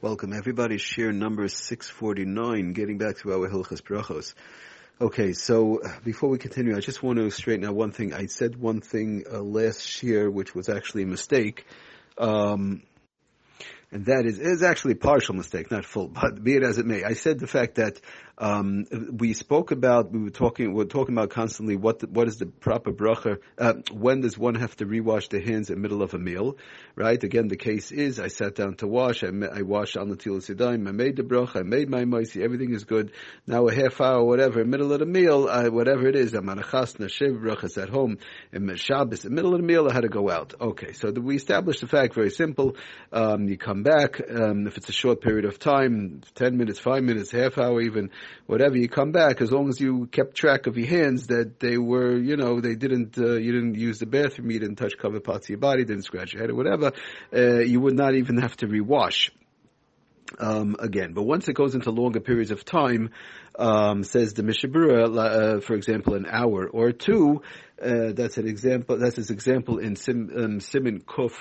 Welcome everybody. Share number 649, getting back to our Hilchas Brachos. Okay, so before we continue, I just want to straighten out one thing. I said one thing uh, last year, which was actually a mistake. Um, and that is is actually partial mistake, not full. But be it as it may, I said the fact that um, we spoke about we were talking we are talking about constantly what the, what is the proper bracha? Uh, when does one have to rewash the hands in the middle of a meal? Right. Again, the case is I sat down to wash. I, I washed on the sidaim. I made the bracha. I made my moisi. Everything is good. Now a half hour, whatever, middle of the meal, uh, whatever it is, I'm on a chasna shiv brachas at home. In Shabbos, in the middle of the meal, I had to go out. Okay, so the, we established the fact very simple. Um, you come back um, if it's a short period of time, ten minutes, five minutes, half hour, even whatever, you come back as long as you kept track of your hands that they were, you know, they didn't, uh, you didn't use the bathroom, you didn't touch covered parts of your body, didn't scratch your head or whatever, uh, you would not even have to rewash. Um, again, but once it goes into longer periods of time, um, says the Mishnah Berurah, uh, for example, an hour or two, uh, that's an example. That's his example in Sim, um, Simin Kuf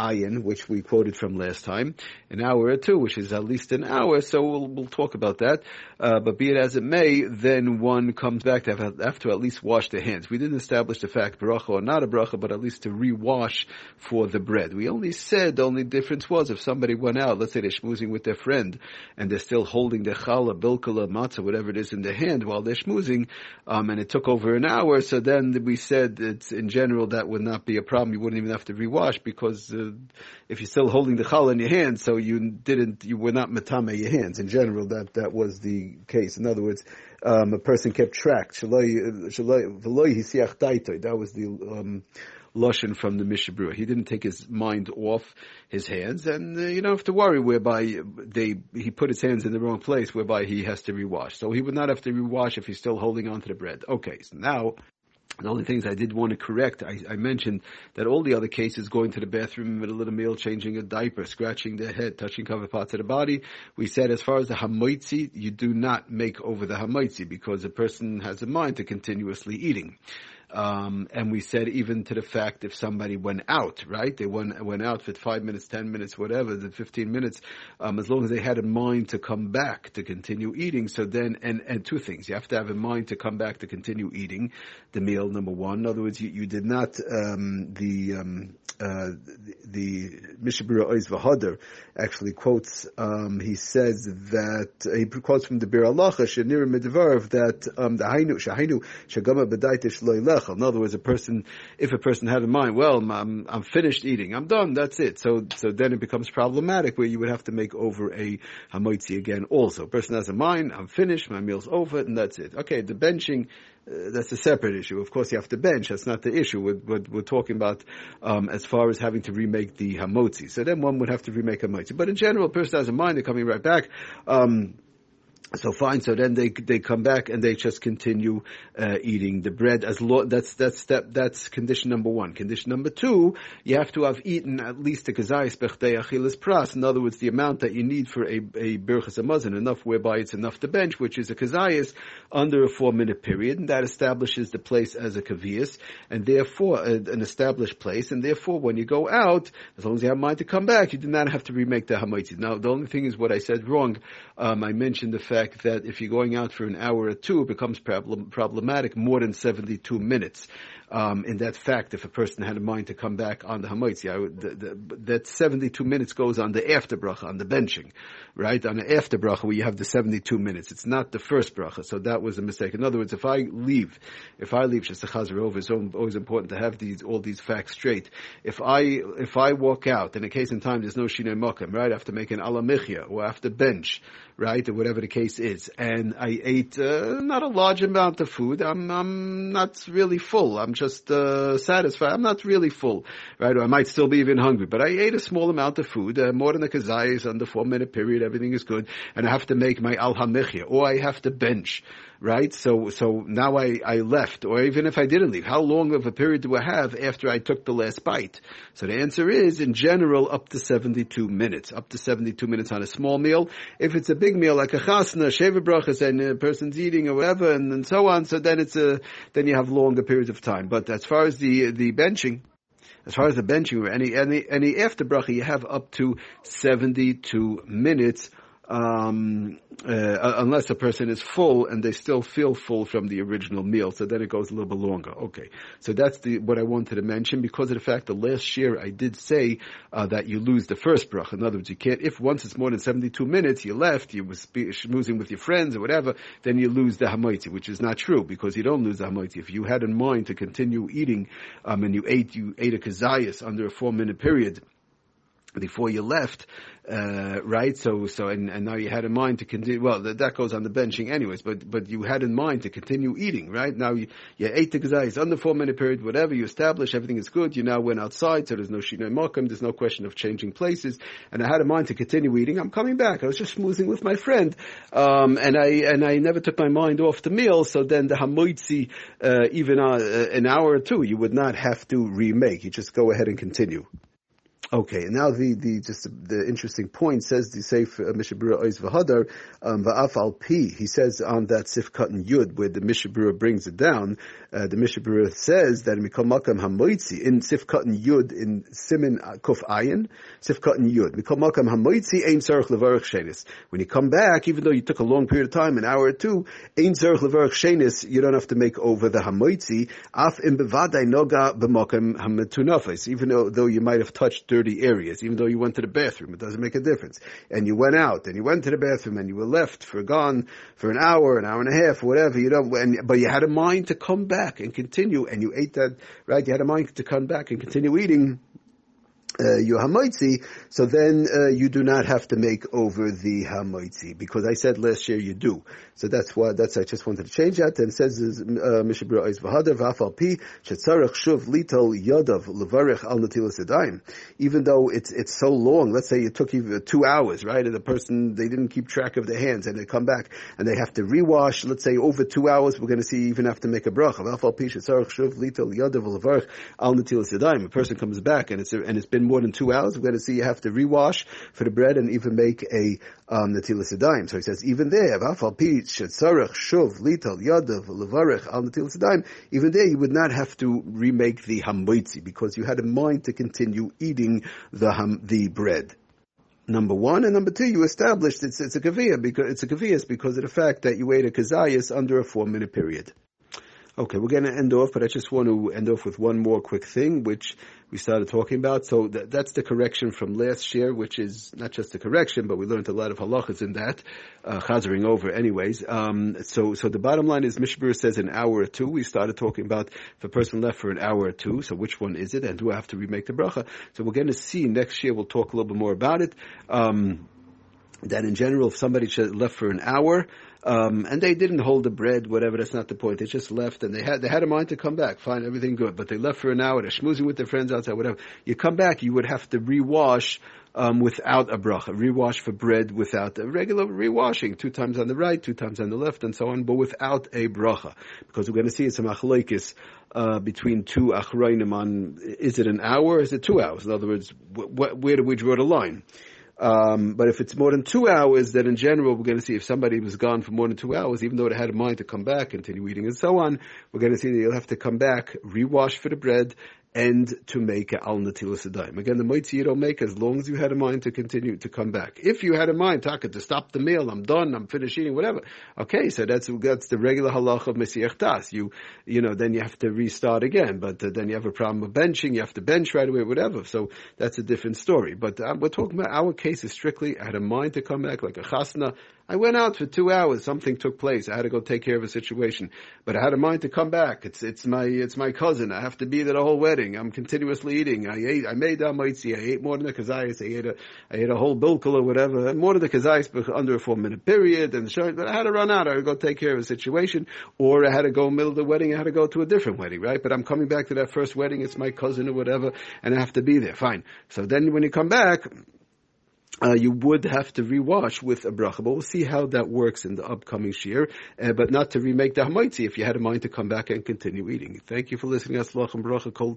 ayin, which we quoted from last time, an hour or two, which is at least an hour. So we'll, we'll talk about that. Uh, but be it as it may, then one comes back to have, have, to at least wash their hands. We didn't establish the fact bracha or not a bracha, but at least to rewash for the bread. We only said the only difference was if somebody went out, let's say they're schmoozing with their friend, and they're still holding the challah, bilkala, matzah, whatever it is in their hand while they're schmoozing, um, and it took over an hour. So then we said it's in general that would not be a problem. You wouldn't even have to rewash because uh, if you're still holding the chal in your hand, so you didn't, you were not matame your hands. In general, that that was the case. In other words, um, a person kept track. That was the um, from the Mishnah Berurah. He didn't take his mind off his hands, and uh, you don't have to worry whereby they he put his hands in the wrong place, whereby he has to rewash. So he would not have to rewash if he's still holding on to the bread. Okay, so now the only things I did want to correct, I, I, mentioned that all the other cases, going to the bathroom in the middle of the meal, changing a diaper, scratching the head, touching covered parts of the body, we said as far as the hamoitzi, you do not make over the hamoitzi because a person has a mind to continuously eating. Um, and we said even to the fact if somebody went out, right? They went, went out for five minutes, ten minutes, whatever, the 15 minutes, um, as long as they had in mind to come back to continue eating. So then, and, and two things. You have to have in mind to come back to continue eating the meal, number one. In other words, you, you did not, um, the, um, uh, the, Mishnah Berurah Oiz Vahader actually quotes, um, he says that, uh, he quotes from the Bir Allah, Shanir Medvarv, that, um, the Hainu, Shahainu, Shagama Badaitish Loilech, in other words, a person, if a person had in mind, well, I'm, I'm finished eating, I'm done, that's it. So, so then it becomes problematic where you would have to make over a hamoitzi again also. A person has a mind, I'm finished, my meal's over, and that's it. Okay, the benching, uh, that's a separate issue. Of course, you have to bench. That's not the issue. We're, we're, we're talking about um, as far as having to remake the hamotzi. So then one would have to remake a hamotzi. But in general, a person has a mind. They're coming right back. Um, so fine. So then they they come back and they just continue uh, eating the bread. As lo- that's that's step that's condition number one. Condition number two, you have to have eaten at least a kazayis bechdei achilas pras. In other words, the amount that you need for a a birchas hamazon, enough whereby it's enough to bench, which is a kazayis under a four minute period, and that establishes the place as a kavias, and therefore uh, an established place, and therefore when you go out, as long as you have mind to come back, you do not have to remake the hamaitzi. Now the only thing is what I said wrong. Um, I mentioned the fact fact that if you're going out for an hour or two, it becomes problem, problematic more than 72 minutes. Um, in that fact, if a person had a mind to come back on the Hamoitzi, that 72 minutes goes on the after bracha, on the benching, right? On the after bracha where you have the 72 minutes. It's not the first bracha, so that was a mistake. In other words, if I leave, if I leave Shesachazar over, it's always important to have these, all these facts straight. If I, if I walk out, in a case in time there's no Shinei Mokim, right? After making Al Hamichya, or after bench, right? Or whatever the case is. And I ate uh, not a large amount of food. I'm I'm not really full. I'm just uh, satisfied. I'm not really full, right? Or I might still be even hungry. But I ate a small amount of food, uh, more than a kazayas under four minute period. Everything is good, and I have to make my al or I have to bench right? So, so now I, I left, or even if I didn't leave, how long of a period do I have after I took the last bite? So the answer is, in general, up to 72 minutes, up to 72 minutes on a small meal. If it's a big meal like a chasna, sheva brachas, and a person's eating or whatever, and, and so on, so then it's a, then you have longer periods of time. But as far as the, the benching, as far as the benching, or any any any after bracha, you have up to seventy two minutes um, uh, unless a person is full and they still feel full from the original meal. So then it goes a little bit longer. Okay, so that's the what I wanted to mention because of the fact that last year I did say uh, that you lose the first brach. In other words, you can't if once it's more than seventy two minutes you left, you was schmoozing with your friends or whatever, then you lose the hamaiti, which is not true because you don't lose the hamaiti. If you had in mind to continue eating um, and you ate you ate a kazayas under a four minute period before you left, uh, right? So, so, and, and now you had in mind to continue, well, that, that goes on the benching anyways, but, but you had in mind to continue eating, right? Now you, you ate the gazais under four minute period, whatever, you establish, everything is good, you now went outside, so there's no shinoi mokum, there's no question of changing places, and I had in mind to continue eating, I'm coming back, I was just schmoozing with my friend, um, and I, and I never took my mind off the meal, so then the hamoitzi, uh, even uh, an hour or two, you would not have to remake, you just go ahead and continue. Okay, and now the, the just the interesting point says the Seif uh, Mishnah Berurah Ois V'Hadar um, Va'af Al Pi. He says on that Sif Katan Yud where the Mishnah Berurah brings it down, uh, the Mishnah Berurah says that Mikol Makam Hamoitzi in Sif Katan Yud in Simin Kuf Ayin Sif Katan Yud Mikol Makam Hamoitzi Ein Tzarich Levarach Shenis. When you come back, even though you took a long period of time, an hour or two, Ein Tzarich Levarach Shenis, you don't have to make over the Hamoitzi. Af Im Bevadai Noga B'Makam Hametunafis. Even though, though you might have touched dirty areas, even though you went to the bathroom. It doesn't make a difference. And you went out, and you went to the bathroom, and you were left for gone for an hour, an hour and a half, whatever. You don't, and, but you had a mind to come back and continue, and you ate that, right? You had a mind to come back and continue eating your hamaitzi, so then uh, you do not have to make over the hamaitzi because I said last year you do. So that's why that's I just wanted to change that. And says uh, Mishabra is v'hadav v'afal pi shetzarach shuv lital yadav levarich al natilas edayim. Even though it's it's so long, let's say it took you two hours, right? And the person they didn't keep track of their hands and they come back and they have to rewash. Let's say over two hours, we're going to see even have to make a bracha. V'afal pi shetzarach shuv lital yadav levarich al natilas edayim. A person comes back and it's and it's been more than two hours, we're going to see you have to rewash for the bread and even make a um, adayim. So he says even there. Even there, you would not have to remake the hamoitzi because you had a mind to continue eating the ham, the bread number one, and number two, you established it's it's a kaviyah because it's a kaviyas because of the fact that you ate a kazayas under a four minute period. Okay, we're going to end off, but I just want to end off with one more quick thing, which we started talking about. So th- that's the correction from last year, which is not just a correction, but we learned a lot of halachas in that, uh, chazering over anyways. Um, so, so the bottom line is Mishbur says an hour or two. We started talking about if a person left for an hour or two, so which one is it, and do I have to remake the bracha? So we're going to see next year, we'll talk a little bit more about it. Um, that in general, if somebody left for an hour, um, and they didn't hold the bread, whatever. That's not the point. They just left, and they had they had a mind to come back. Fine, everything good. But they left for an hour. They're schmoozing with their friends outside, whatever. You come back, you would have to rewash um, without a bracha, rewash for bread without a regular rewashing, two times on the right, two times on the left, and so on, but without a bracha, because we're going to see it's a machlokes uh, between two achrayim on is it an hour, is it two hours? In other words, wh- wh- where do we draw the line? Um, but if it's more than two hours, then in general, we're going to see if somebody was gone for more than two hours, even though they had a mind to come back, continue eating and so on, we're going to see that you'll have to come back, rewash for the bread, and to make al natilas adayim. Again, the moitzi you don't make as long as you had a mind to continue to come back. If you had a mind, taka, to stop the meal, I'm done, I'm finished eating, whatever. Okay, so that's that's the regular halach of Mesiach Tas. You you know then you have to restart again, but uh, then you have a problem with benching. You have to bench right away, whatever. So that's a different story. But uh, we're talking about our case is strictly I had a mind to come back like a chasna. I went out for two hours. Something took place. I had to go take care of a situation, but I had a mind to come back. It's it's my it's my cousin. I have to be there the whole wedding. I'm continuously eating. I ate. I made that mitzi. I ate more than the kazayas. I ate a I ate a whole bilkel or whatever. More than the kazayas, under a four minute period. And so, but I had to run out. I had to go take care of a situation, or I had to go middle of the wedding. I had to go to a different wedding, right? But I'm coming back to that first wedding. It's my cousin or whatever, and I have to be there. Fine. So then when you come back uh, you would have to rewash with a bracha. But we'll see how that works in the upcoming year. Uh, but not to remake the hamaitzi if you had a mind to come back and continue eating. Thank you for listening. Aslach bracha kol